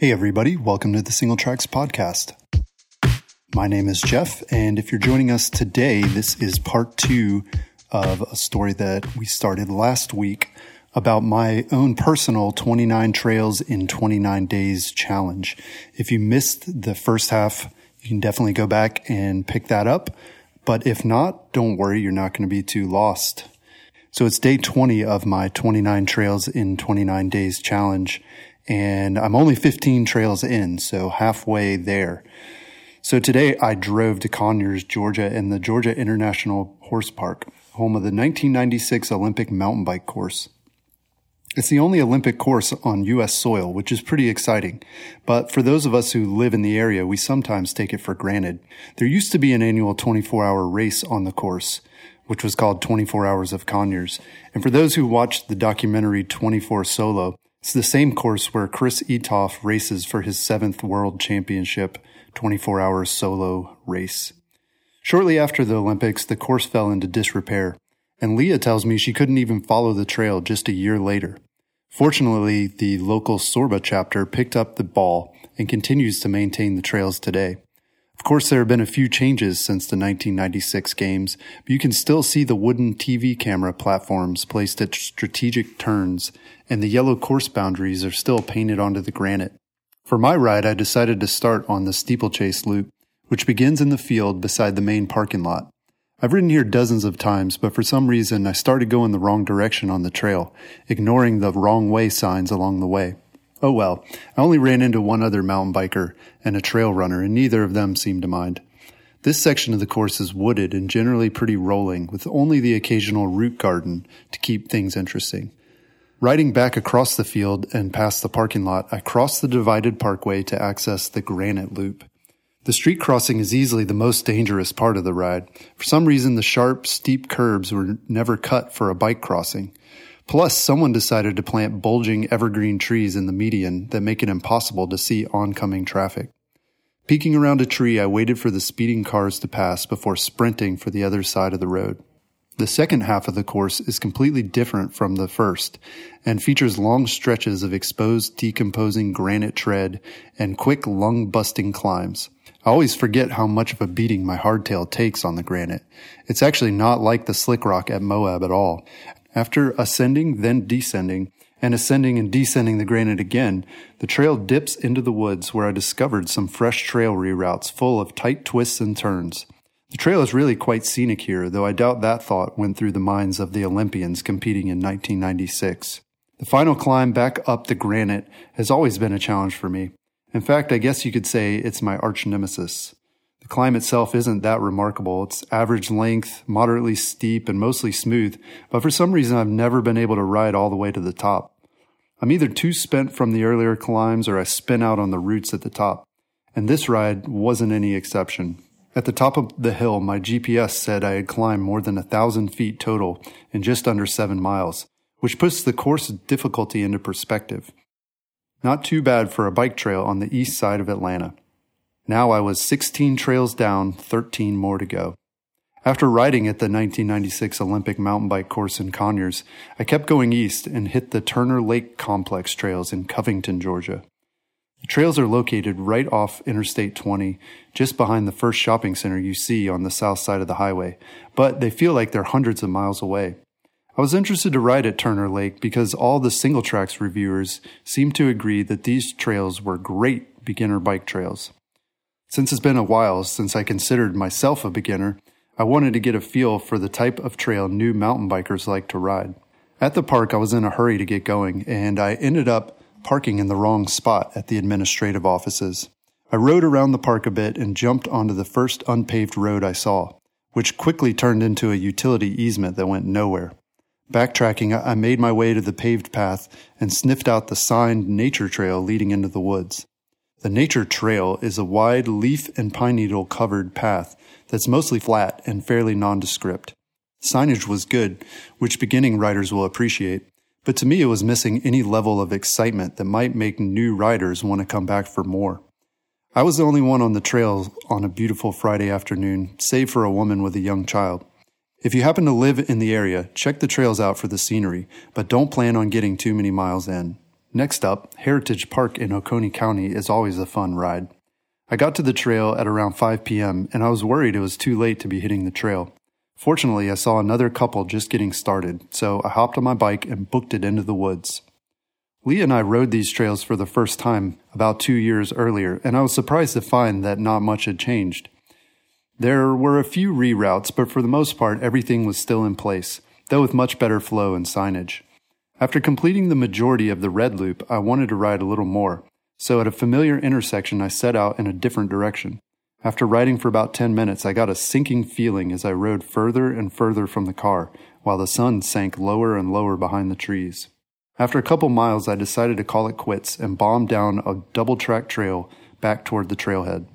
Hey, everybody, welcome to the Singletracks Podcast. My name is Jeff, and if you're joining us today, this is part two of a story that we started last week about my own personal 29 Trails in 29 Days challenge. If you missed the first half, you can definitely go back and pick that up. But if not, don't worry, you're not going to be too lost. So it's day 20 of my 29 Trails in 29 Days challenge and I'm only 15 trails in, so halfway there. So today I drove to Conyers, Georgia, in the Georgia International Horse Park, home of the 1996 Olympic mountain bike course. It's the only Olympic course on U.S. soil, which is pretty exciting. But for those of us who live in the area, we sometimes take it for granted. There used to be an annual 24 hour race on the course, which was called 24 Hours of Conyers. And for those who watched the documentary 24 Solo, it's the same course where Chris Eatough races for his seventh world championship 24 hour solo race. Shortly after the Olympics, the course fell into disrepair, and Leah tells me she couldn't even follow the trail just a year later. Fortunately, the local Sorba chapter picked up the ball and continues to maintain the trails today. Of course, there have been a few changes since the 1996 games, but you can still see the wooden TV camera platforms placed at strategic turns, and the yellow course boundaries are still painted onto the granite. For my ride, I decided to start on the steeplechase loop, which begins in the field beside the main parking lot. I've ridden here dozens of times, but for some reason I started going the wrong direction on the trail, ignoring the wrong way signs along the way. Oh well, I only ran into one other mountain biker and a trail runner, and neither of them seemed to mind. This section of the course is wooded and generally pretty rolling, with only the occasional root garden to keep things interesting. Riding back across the field and past the parking lot, I crossed the divided parkway to access the granite loop. The street crossing is easily the most dangerous part of the ride. For some reason, the sharp, steep curbs were never cut for a bike crossing. Plus, someone decided to plant bulging evergreen trees in the median that make it impossible to see oncoming traffic. Peeking around a tree, I waited for the speeding cars to pass before sprinting for the other side of the road. The second half of the course is completely different from the first and features long stretches of exposed decomposing granite tread and quick lung busting climbs. I always forget how much of a beating my hardtail takes on the granite. It's actually not like the slick rock at Moab at all. After ascending, then descending, and ascending and descending the granite again, the trail dips into the woods where I discovered some fresh trail reroutes full of tight twists and turns. The trail is really quite scenic here, though I doubt that thought went through the minds of the Olympians competing in 1996. The final climb back up the granite has always been a challenge for me. In fact, I guess you could say it's my arch nemesis. The climb itself isn't that remarkable. It's average length, moderately steep, and mostly smooth, but for some reason I've never been able to ride all the way to the top. I'm either too spent from the earlier climbs or I spin out on the roots at the top. And this ride wasn't any exception. At the top of the hill, my GPS said I had climbed more than a thousand feet total in just under seven miles, which puts the course difficulty into perspective. Not too bad for a bike trail on the east side of Atlanta. Now I was 16 trails down, 13 more to go. After riding at the 1996 Olympic mountain bike course in Conyers, I kept going east and hit the Turner Lake Complex trails in Covington, Georgia. The trails are located right off Interstate 20, just behind the first shopping center you see on the south side of the highway, but they feel like they're hundreds of miles away. I was interested to ride at Turner Lake because all the Singletracks reviewers seem to agree that these trails were great beginner bike trails. Since it's been a while since I considered myself a beginner, I wanted to get a feel for the type of trail new mountain bikers like to ride. At the park, I was in a hurry to get going, and I ended up parking in the wrong spot at the administrative offices. I rode around the park a bit and jumped onto the first unpaved road I saw, which quickly turned into a utility easement that went nowhere. Backtracking, I made my way to the paved path and sniffed out the signed nature trail leading into the woods. The Nature Trail is a wide leaf and pine needle covered path that's mostly flat and fairly nondescript. Signage was good, which beginning riders will appreciate, but to me it was missing any level of excitement that might make new riders want to come back for more. I was the only one on the trail on a beautiful Friday afternoon, save for a woman with a young child. If you happen to live in the area, check the trails out for the scenery, but don't plan on getting too many miles in. Next up, Heritage Park in Oconee County is always a fun ride. I got to the trail at around 5 p.m. and I was worried it was too late to be hitting the trail. Fortunately, I saw another couple just getting started, so I hopped on my bike and booked it into the woods. Lee and I rode these trails for the first time about two years earlier, and I was surprised to find that not much had changed. There were a few reroutes, but for the most part, everything was still in place, though with much better flow and signage. After completing the majority of the red loop, I wanted to ride a little more, so at a familiar intersection, I set out in a different direction. After riding for about 10 minutes, I got a sinking feeling as I rode further and further from the car, while the sun sank lower and lower behind the trees. After a couple miles, I decided to call it quits and bombed down a double track trail back toward the trailhead.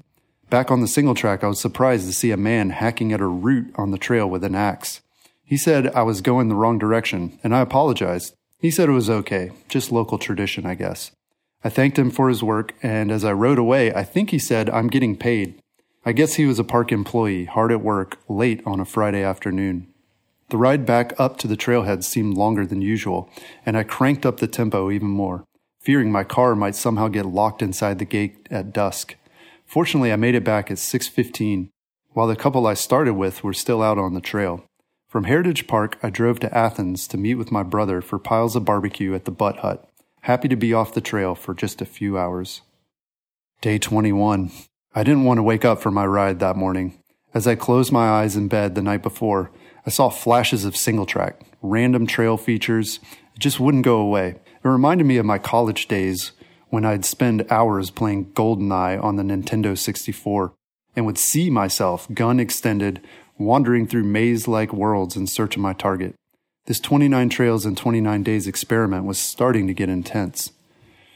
Back on the single track, I was surprised to see a man hacking at a root on the trail with an axe. He said I was going the wrong direction, and I apologized. He said it was okay, just local tradition, I guess. I thanked him for his work, and as I rode away, I think he said, I'm getting paid. I guess he was a park employee, hard at work, late on a Friday afternoon. The ride back up to the trailhead seemed longer than usual, and I cranked up the tempo even more, fearing my car might somehow get locked inside the gate at dusk. Fortunately, I made it back at 6:15, while the couple I started with were still out on the trail. From Heritage Park, I drove to Athens to meet with my brother for piles of barbecue at the Butt Hut, happy to be off the trail for just a few hours. Day 21. I didn't want to wake up for my ride that morning. As I closed my eyes in bed the night before, I saw flashes of single track, random trail features. It just wouldn't go away. It reminded me of my college days when I'd spend hours playing GoldenEye on the Nintendo 64 and would see myself, gun extended, wandering through maze like worlds in search of my target. This 29 Trails in 29 Days experiment was starting to get intense.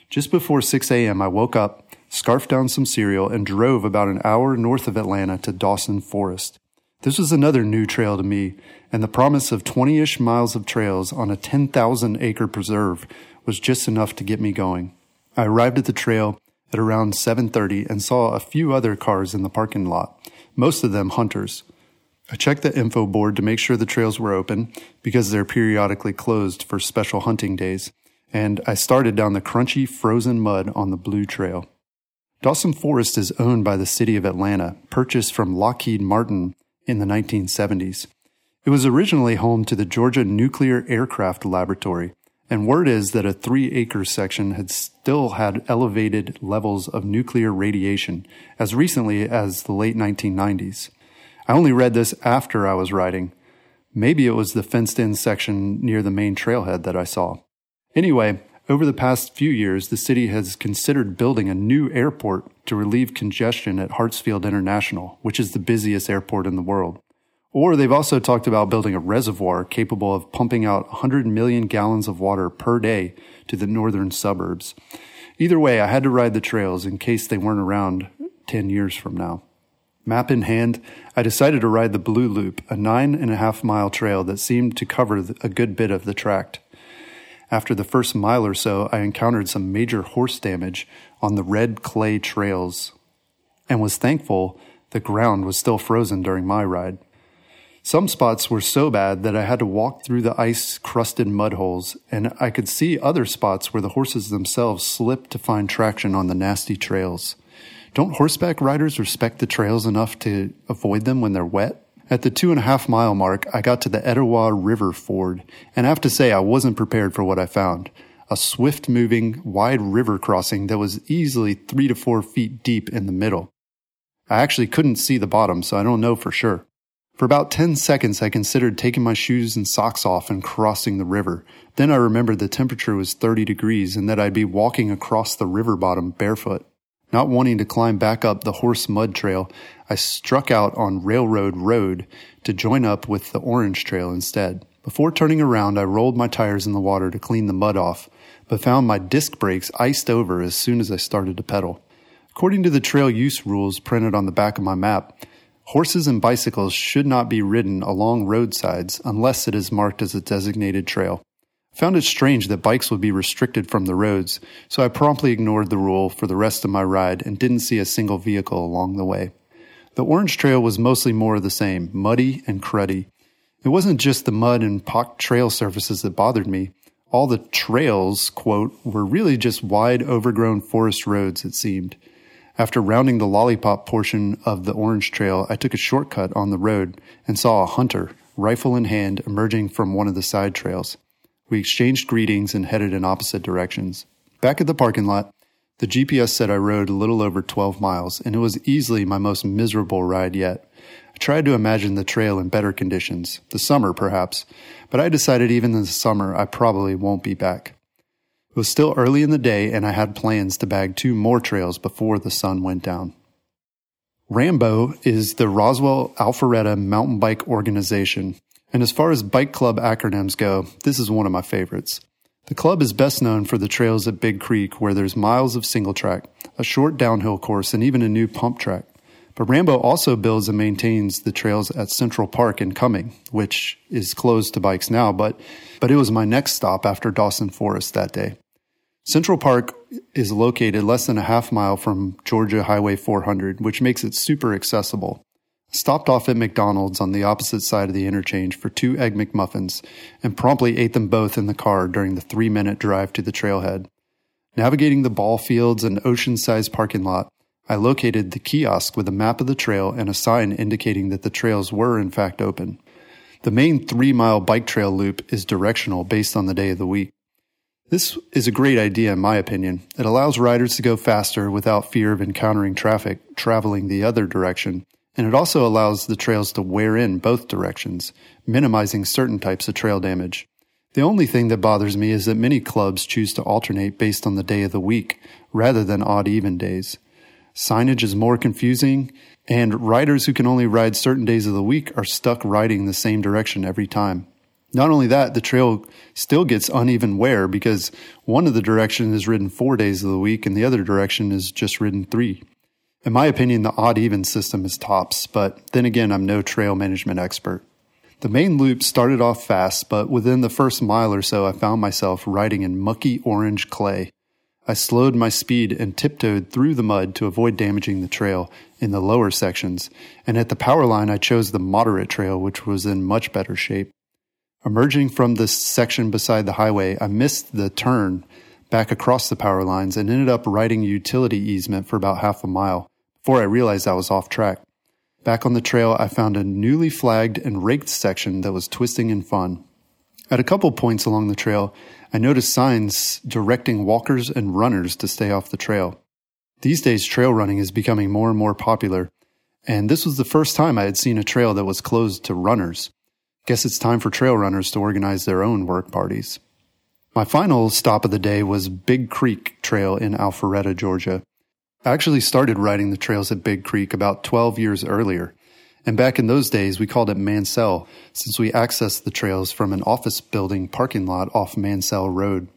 Just before 6 a.m., I woke up, scarfed down some cereal, and drove about an hour north of Atlanta to Dawson Forest. This was another new trail to me, and the promise of 20 ish miles of trails on a 10,000 acre preserve was just enough to get me going. I arrived at the trail at around 7:30 and saw a few other cars in the parking lot, most of them hunters. I checked the info board to make sure the trails were open because they're periodically closed for special hunting days, and I started down the crunchy frozen mud on the Blue Trail. Dawson Forest is owned by the city of Atlanta, purchased from Lockheed Martin in the 1970s. It was originally home to the Georgia Nuclear Aircraft Laboratory, and word is that a three acre section had still had elevated levels of nuclear radiation as recently as the late 1990s. I only read this after I was riding. Maybe it was the fenced in section near the main trailhead that I saw. Anyway, over the past few years, the city has considered building a new airport to relieve congestion at Hartsfield International, which is the busiest airport in the world. Or they've also talked about building a reservoir capable of pumping out 100 million gallons of water per day to the northern suburbs. Either way, I had to ride the trails in case they weren't around 10 years from now. Map in hand, I decided to ride the Blue Loop, a nine and a half mile trail that seemed to cover a good bit of the tract. After the first mile or so, I encountered some major horse damage on the red clay trails and was thankful the ground was still frozen during my ride. Some spots were so bad that I had to walk through the ice crusted mud holes, and I could see other spots where the horses themselves slipped to find traction on the nasty trails. Don't horseback riders respect the trails enough to avoid them when they're wet? At the two and a half mile mark, I got to the Etowah River ford, and I have to say I wasn't prepared for what I found. A swift moving, wide river crossing that was easily three to four feet deep in the middle. I actually couldn't see the bottom, so I don't know for sure. For about 10 seconds, I considered taking my shoes and socks off and crossing the river. Then I remembered the temperature was 30 degrees and that I'd be walking across the river bottom barefoot. Not wanting to climb back up the horse mud trail, I struck out on Railroad Road to join up with the Orange Trail instead. Before turning around, I rolled my tires in the water to clean the mud off, but found my disc brakes iced over as soon as I started to pedal. According to the trail use rules printed on the back of my map, horses and bicycles should not be ridden along roadsides unless it is marked as a designated trail found it strange that bikes would be restricted from the roads, so I promptly ignored the rule for the rest of my ride and didn't see a single vehicle along the way. The Orange Trail was mostly more of the same, muddy and cruddy. It wasn't just the mud and pocked trail surfaces that bothered me. All the trails, quote, were really just wide, overgrown forest roads, it seemed. After rounding the lollipop portion of the Orange Trail, I took a shortcut on the road and saw a hunter, rifle in hand, emerging from one of the side trails. We exchanged greetings and headed in opposite directions. Back at the parking lot, the GPS said I rode a little over 12 miles, and it was easily my most miserable ride yet. I tried to imagine the trail in better conditions, the summer perhaps, but I decided even in the summer I probably won't be back. It was still early in the day, and I had plans to bag two more trails before the sun went down. Rambo is the Roswell Alpharetta Mountain Bike Organization, and as far as bike club acronyms go, this is one of my favorites. The club is best known for the trails at Big Creek, where there's miles of single track, a short downhill course, and even a new pump track. But Rambo also builds and maintains the trails at Central Park in Cumming, which is closed to bikes now, but, but it was my next stop after Dawson Forest that day. Central Park is located less than a half mile from Georgia Highway 400, which makes it super accessible. Stopped off at McDonald's on the opposite side of the interchange for two Egg McMuffins and promptly ate them both in the car during the three minute drive to the trailhead. Navigating the ball fields and ocean sized parking lot, I located the kiosk with a map of the trail and a sign indicating that the trails were in fact open. The main three mile bike trail loop is directional based on the day of the week. This is a great idea, in my opinion. It allows riders to go faster without fear of encountering traffic traveling the other direction and it also allows the trails to wear in both directions, minimizing certain types of trail damage. The only thing that bothers me is that many clubs choose to alternate based on the day of the week rather than odd even days. Signage is more confusing, and riders who can only ride certain days of the week are stuck riding the same direction every time. Not only that, the trail still gets uneven wear because one of the directions is ridden four days of the week and the other direction is just ridden three. In my opinion, the odd even system is tops, but then again, I'm no trail management expert. The main loop started off fast, but within the first mile or so, I found myself riding in mucky orange clay. I slowed my speed and tiptoed through the mud to avoid damaging the trail in the lower sections, and at the power line, I chose the moderate trail, which was in much better shape. Emerging from this section beside the highway, I missed the turn back across the power lines and ended up riding a utility easement for about half a mile before I realized I was off track. Back on the trail, I found a newly flagged and raked section that was twisting and fun. At a couple points along the trail, I noticed signs directing walkers and runners to stay off the trail. These days, trail running is becoming more and more popular, and this was the first time I had seen a trail that was closed to runners. Guess it's time for trail runners to organize their own work parties. My final stop of the day was Big Creek Trail in Alpharetta, Georgia. I actually started riding the trails at Big Creek about 12 years earlier. And back in those days, we called it Mansell, since we accessed the trails from an office building parking lot off Mansell Road.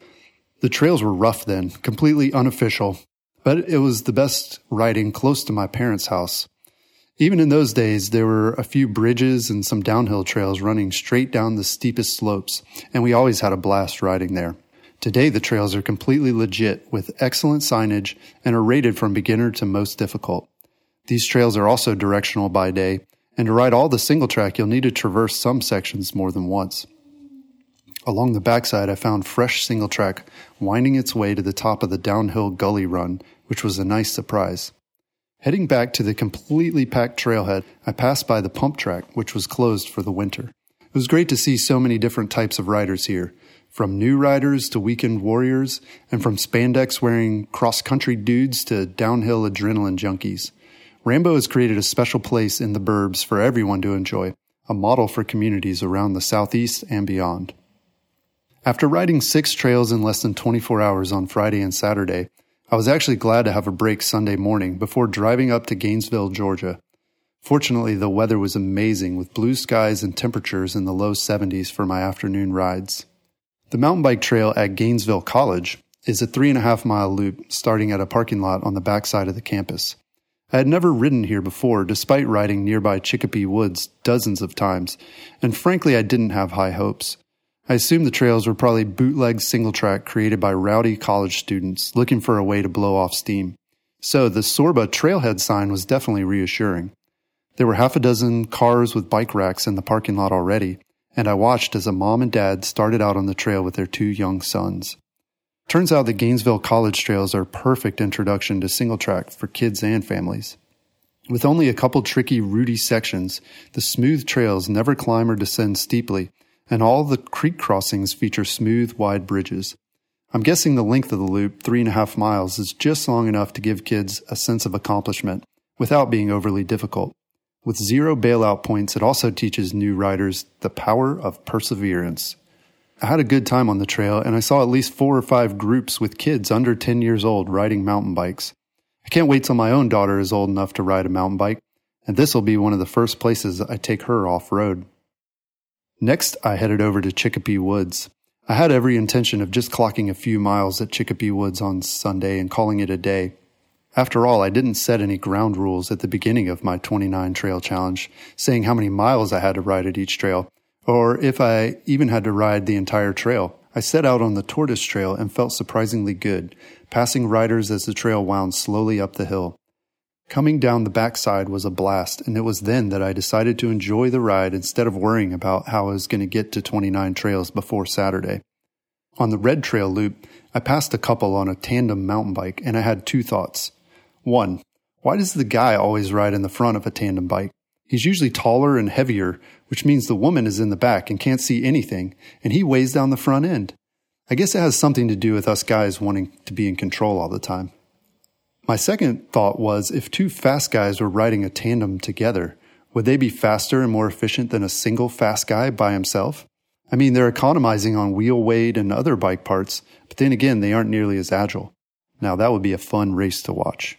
The trails were rough then, completely unofficial, but it was the best riding close to my parents' house. Even in those days, there were a few bridges and some downhill trails running straight down the steepest slopes, and we always had a blast riding there. Today, the trails are completely legit with excellent signage and are rated from beginner to most difficult. These trails are also directional by day, and to ride all the single track, you'll need to traverse some sections more than once. Along the backside, I found fresh single track winding its way to the top of the downhill gully run, which was a nice surprise. Heading back to the completely packed trailhead, I passed by the pump track, which was closed for the winter. It was great to see so many different types of riders here, from new riders to weekend warriors, and from spandex wearing cross country dudes to downhill adrenaline junkies. Rambo has created a special place in the burbs for everyone to enjoy, a model for communities around the southeast and beyond. After riding six trails in less than 24 hours on Friday and Saturday, I was actually glad to have a break Sunday morning before driving up to Gainesville, Georgia. Fortunately, the weather was amazing with blue skies and temperatures in the low 70s for my afternoon rides. The mountain bike trail at Gainesville College is a three and a half mile loop starting at a parking lot on the backside of the campus. I had never ridden here before, despite riding nearby Chicopee Woods dozens of times, and frankly, I didn't have high hopes. I assumed the trails were probably bootleg single track created by rowdy college students looking for a way to blow off steam. So the Sorba trailhead sign was definitely reassuring. There were half a dozen cars with bike racks in the parking lot already, and I watched as a mom and dad started out on the trail with their two young sons. Turns out the Gainesville College trails are a perfect introduction to single track for kids and families. With only a couple tricky, rooty sections, the smooth trails never climb or descend steeply, and all the creek crossings feature smooth, wide bridges. I'm guessing the length of the loop, three and a half miles, is just long enough to give kids a sense of accomplishment without being overly difficult. With zero bailout points, it also teaches new riders the power of perseverance. I had a good time on the trail, and I saw at least four or five groups with kids under 10 years old riding mountain bikes. I can't wait till my own daughter is old enough to ride a mountain bike, and this will be one of the first places I take her off road. Next, I headed over to Chicopee Woods. I had every intention of just clocking a few miles at Chicopee Woods on Sunday and calling it a day. After all, I didn't set any ground rules at the beginning of my 29 trail challenge, saying how many miles I had to ride at each trail or if I even had to ride the entire trail. I set out on the Tortoise Trail and felt surprisingly good, passing riders as the trail wound slowly up the hill. Coming down the backside was a blast, and it was then that I decided to enjoy the ride instead of worrying about how I was going to get to 29 trails before Saturday. On the Red Trail loop, I passed a couple on a tandem mountain bike, and I had two thoughts. One, why does the guy always ride in the front of a tandem bike? He's usually taller and heavier, which means the woman is in the back and can't see anything, and he weighs down the front end. I guess it has something to do with us guys wanting to be in control all the time. My second thought was if two fast guys were riding a tandem together, would they be faster and more efficient than a single fast guy by himself? I mean, they're economizing on wheel weight and other bike parts, but then again, they aren't nearly as agile. Now, that would be a fun race to watch.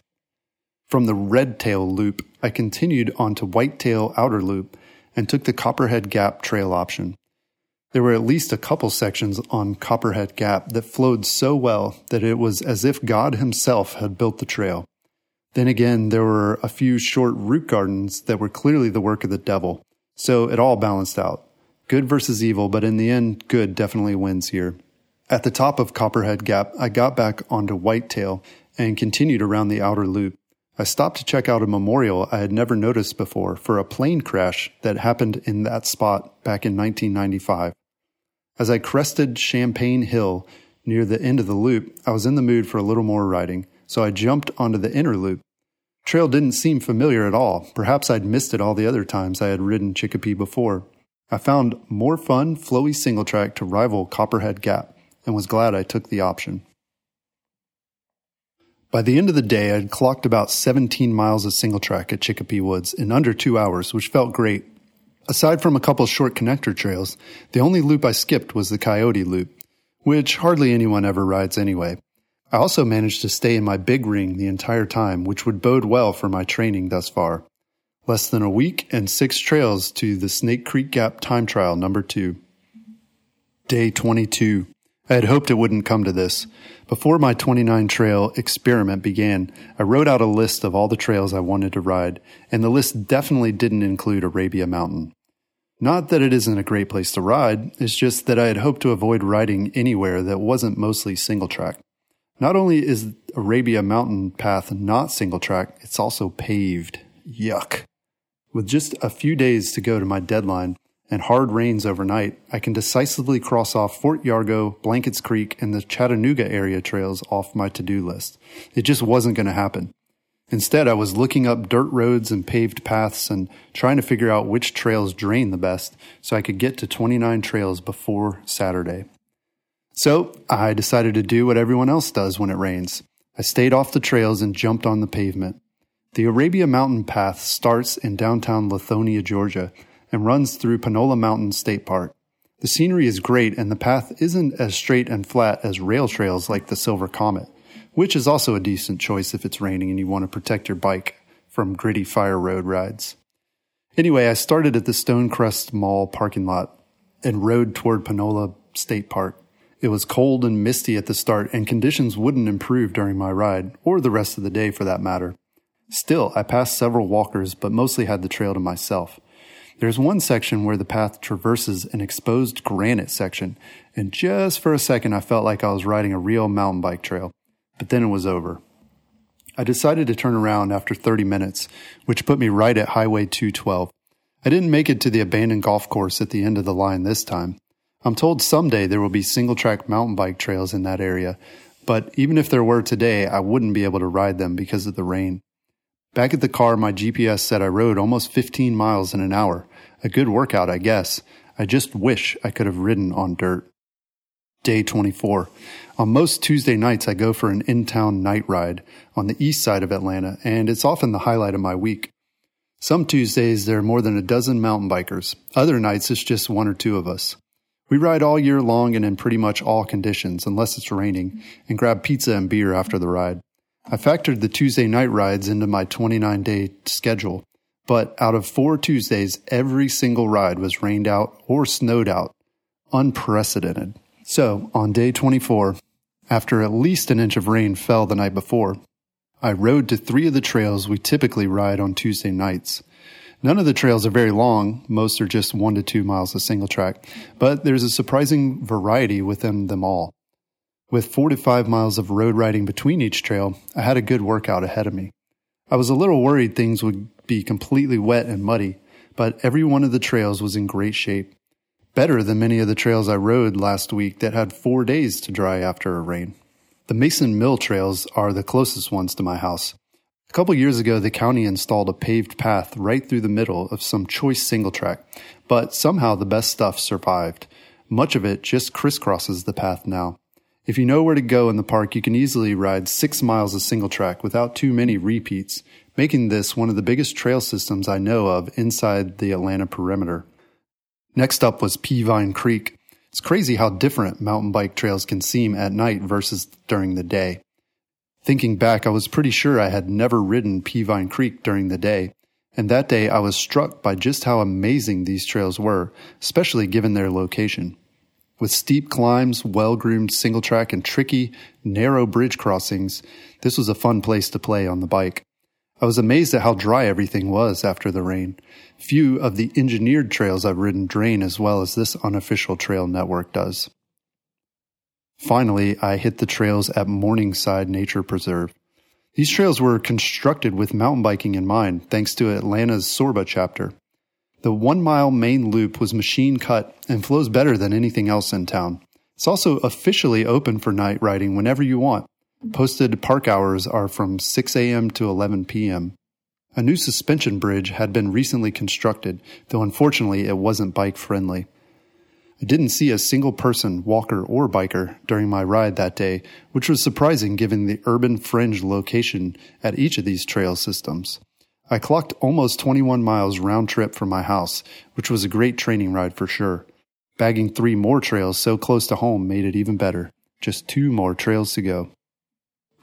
From the Red Tail Loop, I continued on to Whitetail Outer Loop and took the Copperhead Gap trail option. There were at least a couple sections on Copperhead Gap that flowed so well that it was as if God Himself had built the trail. Then again, there were a few short root gardens that were clearly the work of the devil, so it all balanced out. Good versus evil, but in the end, good definitely wins here. At the top of Copperhead Gap, I got back onto Whitetail and continued around the outer loop. I stopped to check out a memorial I had never noticed before for a plane crash that happened in that spot back in 1995. As I crested Champagne Hill near the end of the loop, I was in the mood for a little more riding, so I jumped onto the inner loop. Trail didn't seem familiar at all. Perhaps I'd missed it all the other times I had ridden Chicopee before. I found more fun, flowy single track to rival Copperhead Gap and was glad I took the option. By the end of the day, I'd clocked about 17 miles of single track at Chicopee Woods in under two hours, which felt great. Aside from a couple short connector trails, the only loop I skipped was the Coyote Loop, which hardly anyone ever rides anyway. I also managed to stay in my big ring the entire time, which would bode well for my training thus far. Less than a week and six trails to the Snake Creek Gap time trial number two. Day 22. I had hoped it wouldn't come to this. Before my 29 trail experiment began, I wrote out a list of all the trails I wanted to ride, and the list definitely didn't include Arabia Mountain. Not that it isn't a great place to ride, it's just that I had hoped to avoid riding anywhere that wasn't mostly single track. Not only is Arabia Mountain Path not single track, it's also paved. Yuck. With just a few days to go to my deadline, and hard rains overnight, I can decisively cross off Fort Yargo, Blankets Creek, and the Chattanooga area trails off my to do list. It just wasn't going to happen. Instead, I was looking up dirt roads and paved paths and trying to figure out which trails drain the best so I could get to 29 trails before Saturday. So I decided to do what everyone else does when it rains. I stayed off the trails and jumped on the pavement. The Arabia Mountain Path starts in downtown Lithonia, Georgia, and runs through Panola Mountain State Park. The scenery is great and the path isn't as straight and flat as rail trails like the Silver Comet, which is also a decent choice if it's raining and you want to protect your bike from gritty fire road rides. Anyway, I started at the Stonecrest Mall parking lot and rode toward Panola State Park. It was cold and misty at the start, and conditions wouldn't improve during my ride, or the rest of the day for that matter. Still, I passed several walkers, but mostly had the trail to myself. There's one section where the path traverses an exposed granite section, and just for a second I felt like I was riding a real mountain bike trail, but then it was over. I decided to turn around after 30 minutes, which put me right at Highway 212. I didn't make it to the abandoned golf course at the end of the line this time. I'm told someday there will be single track mountain bike trails in that area, but even if there were today, I wouldn't be able to ride them because of the rain. Back at the car, my GPS said I rode almost 15 miles in an hour. A good workout, I guess. I just wish I could have ridden on dirt. Day 24. On most Tuesday nights, I go for an in town night ride on the east side of Atlanta, and it's often the highlight of my week. Some Tuesdays, there are more than a dozen mountain bikers. Other nights, it's just one or two of us. We ride all year long and in pretty much all conditions, unless it's raining, and grab pizza and beer after the ride. I factored the Tuesday night rides into my 29 day schedule, but out of four Tuesdays, every single ride was rained out or snowed out. Unprecedented. So, on day 24, after at least an inch of rain fell the night before, I rode to three of the trails we typically ride on Tuesday nights. None of the trails are very long, most are just one to two miles of single track, but there's a surprising variety within them all. With four to five miles of road riding between each trail, I had a good workout ahead of me. I was a little worried things would be completely wet and muddy, but every one of the trails was in great shape. Better than many of the trails I rode last week that had four days to dry after a rain. The Mason Mill trails are the closest ones to my house. A couple years ago, the county installed a paved path right through the middle of some choice single track, but somehow the best stuff survived. Much of it just crisscrosses the path now. If you know where to go in the park, you can easily ride six miles of single track without too many repeats, making this one of the biggest trail systems I know of inside the Atlanta perimeter. Next up was Peavine Creek. It's crazy how different mountain bike trails can seem at night versus during the day. Thinking back, I was pretty sure I had never ridden Peavine Creek during the day, and that day I was struck by just how amazing these trails were, especially given their location. With steep climbs, well groomed single track, and tricky, narrow bridge crossings, this was a fun place to play on the bike. I was amazed at how dry everything was after the rain. Few of the engineered trails I've ridden drain as well as this unofficial trail network does. Finally, I hit the trails at Morningside Nature Preserve. These trails were constructed with mountain biking in mind, thanks to Atlanta's Sorba chapter. The one mile main loop was machine cut and flows better than anything else in town. It's also officially open for night riding whenever you want. Posted park hours are from 6 a.m. to 11 p.m. A new suspension bridge had been recently constructed, though unfortunately it wasn't bike friendly. I didn't see a single person, walker, or biker during my ride that day, which was surprising given the urban fringe location at each of these trail systems. I clocked almost 21 miles round trip from my house, which was a great training ride for sure. Bagging three more trails so close to home made it even better. Just two more trails to go.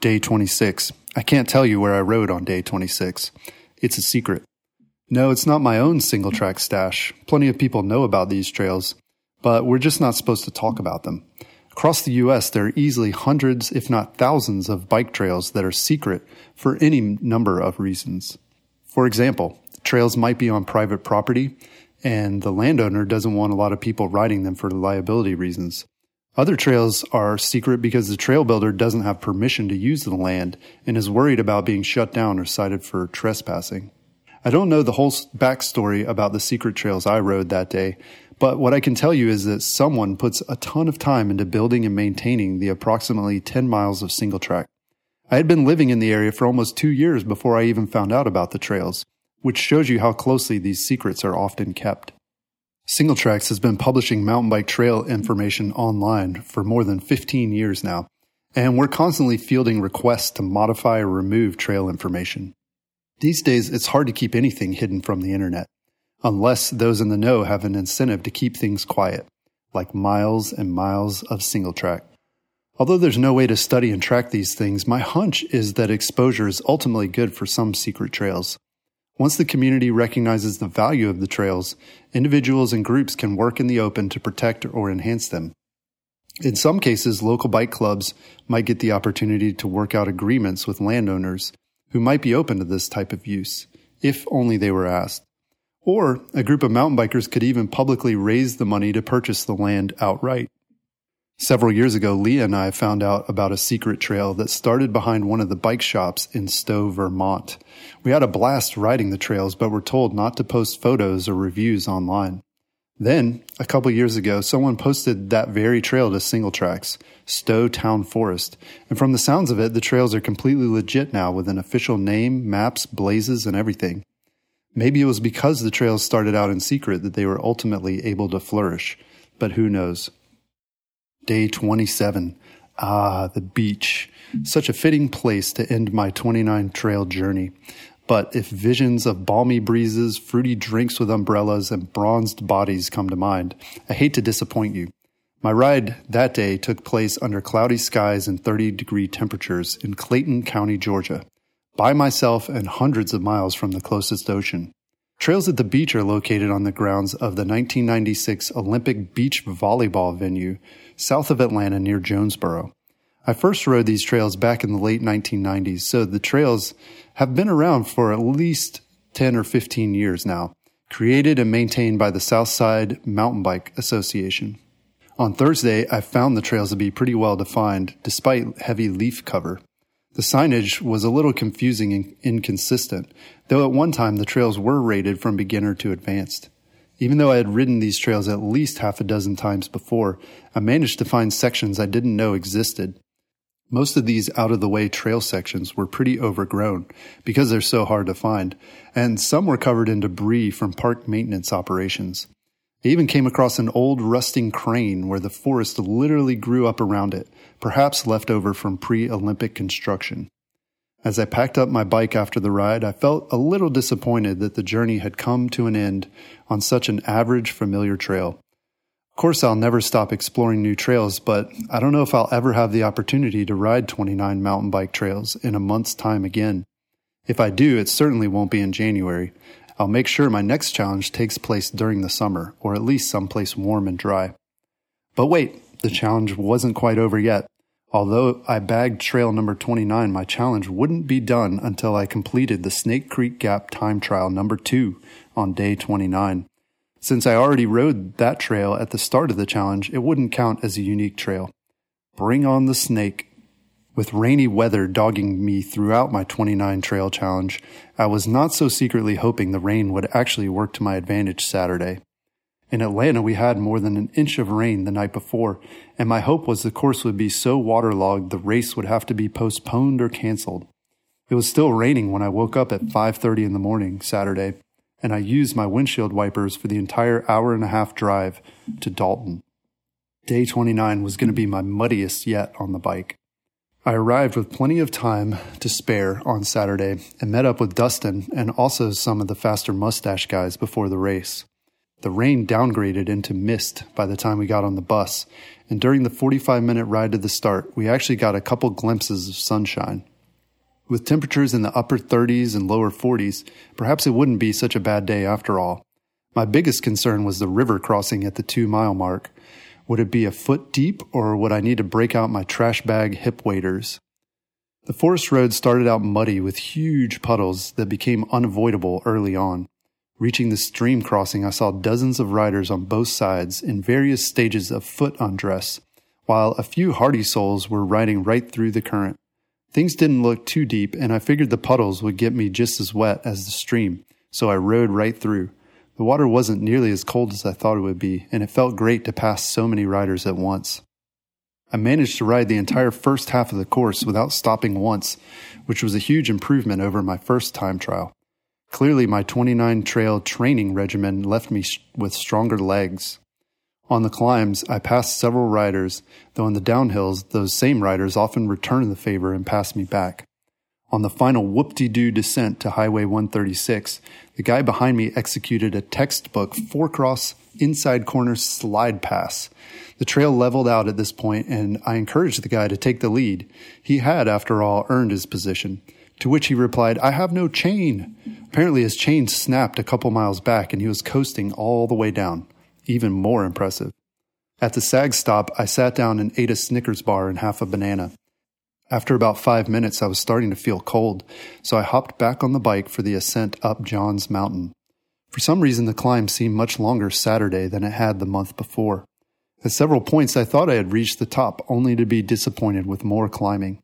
Day 26. I can't tell you where I rode on day 26. It's a secret. No, it's not my own single track stash. Plenty of people know about these trails, but we're just not supposed to talk about them. Across the US, there are easily hundreds, if not thousands, of bike trails that are secret for any number of reasons. For example, trails might be on private property and the landowner doesn't want a lot of people riding them for liability reasons. Other trails are secret because the trail builder doesn't have permission to use the land and is worried about being shut down or cited for trespassing. I don't know the whole backstory about the secret trails I rode that day, but what I can tell you is that someone puts a ton of time into building and maintaining the approximately 10 miles of single track. I had been living in the area for almost two years before I even found out about the trails, which shows you how closely these secrets are often kept. Singletracks has been publishing mountain bike trail information online for more than 15 years now, and we're constantly fielding requests to modify or remove trail information. These days, it's hard to keep anything hidden from the internet, unless those in the know have an incentive to keep things quiet, like miles and miles of singletrack. Although there's no way to study and track these things, my hunch is that exposure is ultimately good for some secret trails. Once the community recognizes the value of the trails, individuals and groups can work in the open to protect or enhance them. In some cases, local bike clubs might get the opportunity to work out agreements with landowners who might be open to this type of use, if only they were asked. Or a group of mountain bikers could even publicly raise the money to purchase the land outright. Several years ago, Leah and I found out about a secret trail that started behind one of the bike shops in Stowe, Vermont. We had a blast riding the trails, but were told not to post photos or reviews online. Then, a couple years ago, someone posted that very trail to Singletracks, Stowe Town Forest, and from the sounds of it, the trails are completely legit now with an official name, maps, blazes, and everything. Maybe it was because the trails started out in secret that they were ultimately able to flourish, but who knows? Day 27. Ah, the beach. Such a fitting place to end my 29 trail journey. But if visions of balmy breezes, fruity drinks with umbrellas, and bronzed bodies come to mind, I hate to disappoint you. My ride that day took place under cloudy skies and 30 degree temperatures in Clayton County, Georgia, by myself and hundreds of miles from the closest ocean. Trails at the beach are located on the grounds of the 1996 Olympic beach volleyball venue south of Atlanta near Jonesboro. I first rode these trails back in the late 1990s, so the trails have been around for at least 10 or 15 years now, created and maintained by the Southside Mountain Bike Association. On Thursday, I found the trails to be pretty well defined despite heavy leaf cover. The signage was a little confusing and inconsistent, though at one time the trails were rated from beginner to advanced. Even though I had ridden these trails at least half a dozen times before, I managed to find sections I didn't know existed. Most of these out of the way trail sections were pretty overgrown because they're so hard to find, and some were covered in debris from park maintenance operations. I even came across an old rusting crane where the forest literally grew up around it, perhaps left over from pre Olympic construction. As I packed up my bike after the ride, I felt a little disappointed that the journey had come to an end on such an average, familiar trail Of course, I'll never stop exploring new trails, but I don't know if I'll ever have the opportunity to ride 29 mountain bike trails in a month's time again. If I do, it certainly won't be in January. I'll make sure my next challenge takes place during the summer, or at least someplace warm and dry. But wait, the challenge wasn't quite over yet. Although I bagged trail number 29, my challenge wouldn't be done until I completed the Snake Creek Gap time trial number two on day 29. Since I already rode that trail at the start of the challenge, it wouldn't count as a unique trail. Bring on the snake. With rainy weather dogging me throughout my 29 trail challenge, I was not so secretly hoping the rain would actually work to my advantage Saturday. In Atlanta, we had more than an inch of rain the night before, and my hope was the course would be so waterlogged the race would have to be postponed or canceled. It was still raining when I woke up at 5:30 in the morning Saturday and I used my windshield wipers for the entire hour and a half drive to Dalton. Day 29 was going to be my muddiest yet on the bike. I arrived with plenty of time to spare on Saturday and met up with Dustin and also some of the faster mustache guys before the race. The rain downgraded into mist by the time we got on the bus, and during the 45 minute ride to the start, we actually got a couple glimpses of sunshine. With temperatures in the upper 30s and lower 40s, perhaps it wouldn't be such a bad day after all. My biggest concern was the river crossing at the two mile mark. Would it be a foot deep, or would I need to break out my trash bag hip waders? The forest road started out muddy with huge puddles that became unavoidable early on. Reaching the stream crossing, I saw dozens of riders on both sides in various stages of foot undress, while a few hardy souls were riding right through the current. Things didn't look too deep, and I figured the puddles would get me just as wet as the stream, so I rode right through. The water wasn't nearly as cold as I thought it would be, and it felt great to pass so many riders at once. I managed to ride the entire first half of the course without stopping once, which was a huge improvement over my first time trial. Clearly, my 29 trail training regimen left me with stronger legs. On the climbs, I passed several riders, though on the downhills, those same riders often returned the favor and passed me back. On the final whoop-de-doo descent to Highway 136, the guy behind me executed a textbook four-cross inside corner slide pass. The trail leveled out at this point, and I encouraged the guy to take the lead. He had, after all, earned his position. To which he replied, I have no chain. Apparently his chain snapped a couple miles back and he was coasting all the way down even more impressive. At the SAG stop, I sat down and ate a Snickers bar and half a banana. After about five minutes, I was starting to feel cold, so I hopped back on the bike for the ascent up Johns Mountain. For some reason, the climb seemed much longer Saturday than it had the month before. At several points, I thought I had reached the top, only to be disappointed with more climbing.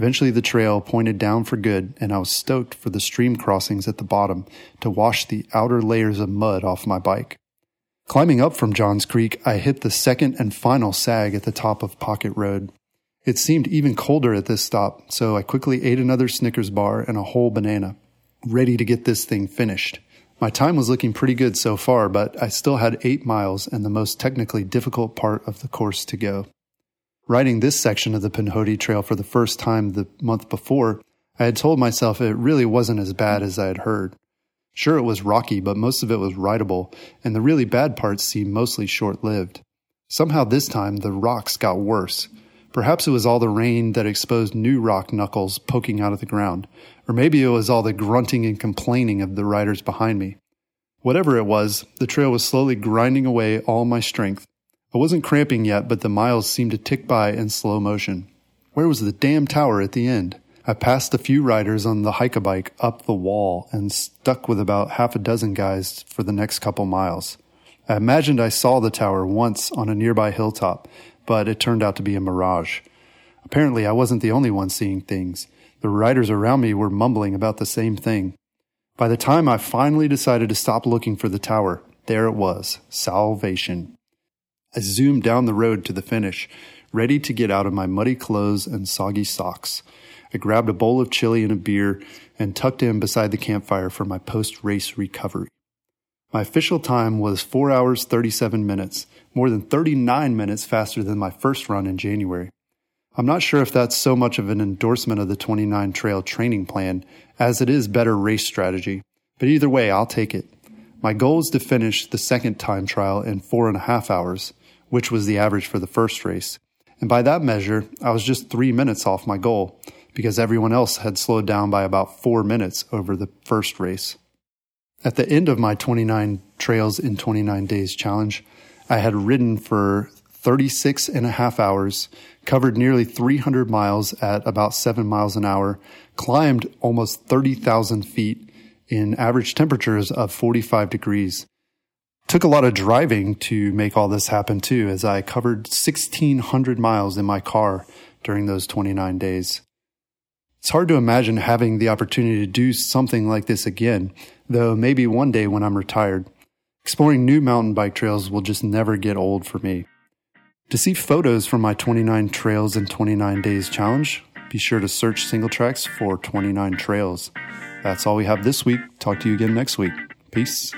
Eventually, the trail pointed down for good, and I was stoked for the stream crossings at the bottom to wash the outer layers of mud off my bike. Climbing up from Johns Creek, I hit the second and final sag at the top of Pocket Road. It seemed even colder at this stop, so I quickly ate another Snickers bar and a whole banana, ready to get this thing finished. My time was looking pretty good so far, but I still had eight miles and the most technically difficult part of the course to go. Riding this section of the Pinhoti Trail for the first time the month before, I had told myself it really wasn't as bad as I had heard. Sure, it was rocky, but most of it was rideable, and the really bad parts seemed mostly short lived. Somehow this time the rocks got worse. Perhaps it was all the rain that exposed new rock knuckles poking out of the ground, or maybe it was all the grunting and complaining of the riders behind me. Whatever it was, the trail was slowly grinding away all my strength. I wasn't cramping yet, but the miles seemed to tick by in slow motion. Where was the damn tower at the end? I passed a few riders on the hike a bike up the wall and stuck with about half a dozen guys for the next couple miles. I imagined I saw the tower once on a nearby hilltop, but it turned out to be a mirage. Apparently, I wasn't the only one seeing things. The riders around me were mumbling about the same thing. By the time I finally decided to stop looking for the tower, there it was salvation. I zoomed down the road to the finish, ready to get out of my muddy clothes and soggy socks. I grabbed a bowl of chili and a beer and tucked in beside the campfire for my post race recovery. My official time was 4 hours 37 minutes, more than 39 minutes faster than my first run in January. I'm not sure if that's so much of an endorsement of the 29 trail training plan as it is better race strategy, but either way, I'll take it. My goal is to finish the second time trial in four and a half hours, which was the average for the first race. And by that measure, I was just three minutes off my goal because everyone else had slowed down by about four minutes over the first race. At the end of my 29 Trails in 29 Days challenge, I had ridden for 36 and a half hours, covered nearly 300 miles at about 7 miles an hour, climbed almost 30,000 feet in average temperatures of 45 degrees. Took a lot of driving to make all this happen too, as I covered 1,600 miles in my car during those 29 days. It's hard to imagine having the opportunity to do something like this again, though maybe one day when I'm retired. Exploring new mountain bike trails will just never get old for me. To see photos from my 29 Trails in 29 Days challenge, be sure to search Singletracks for 29 Trails. That's all we have this week. Talk to you again next week. Peace.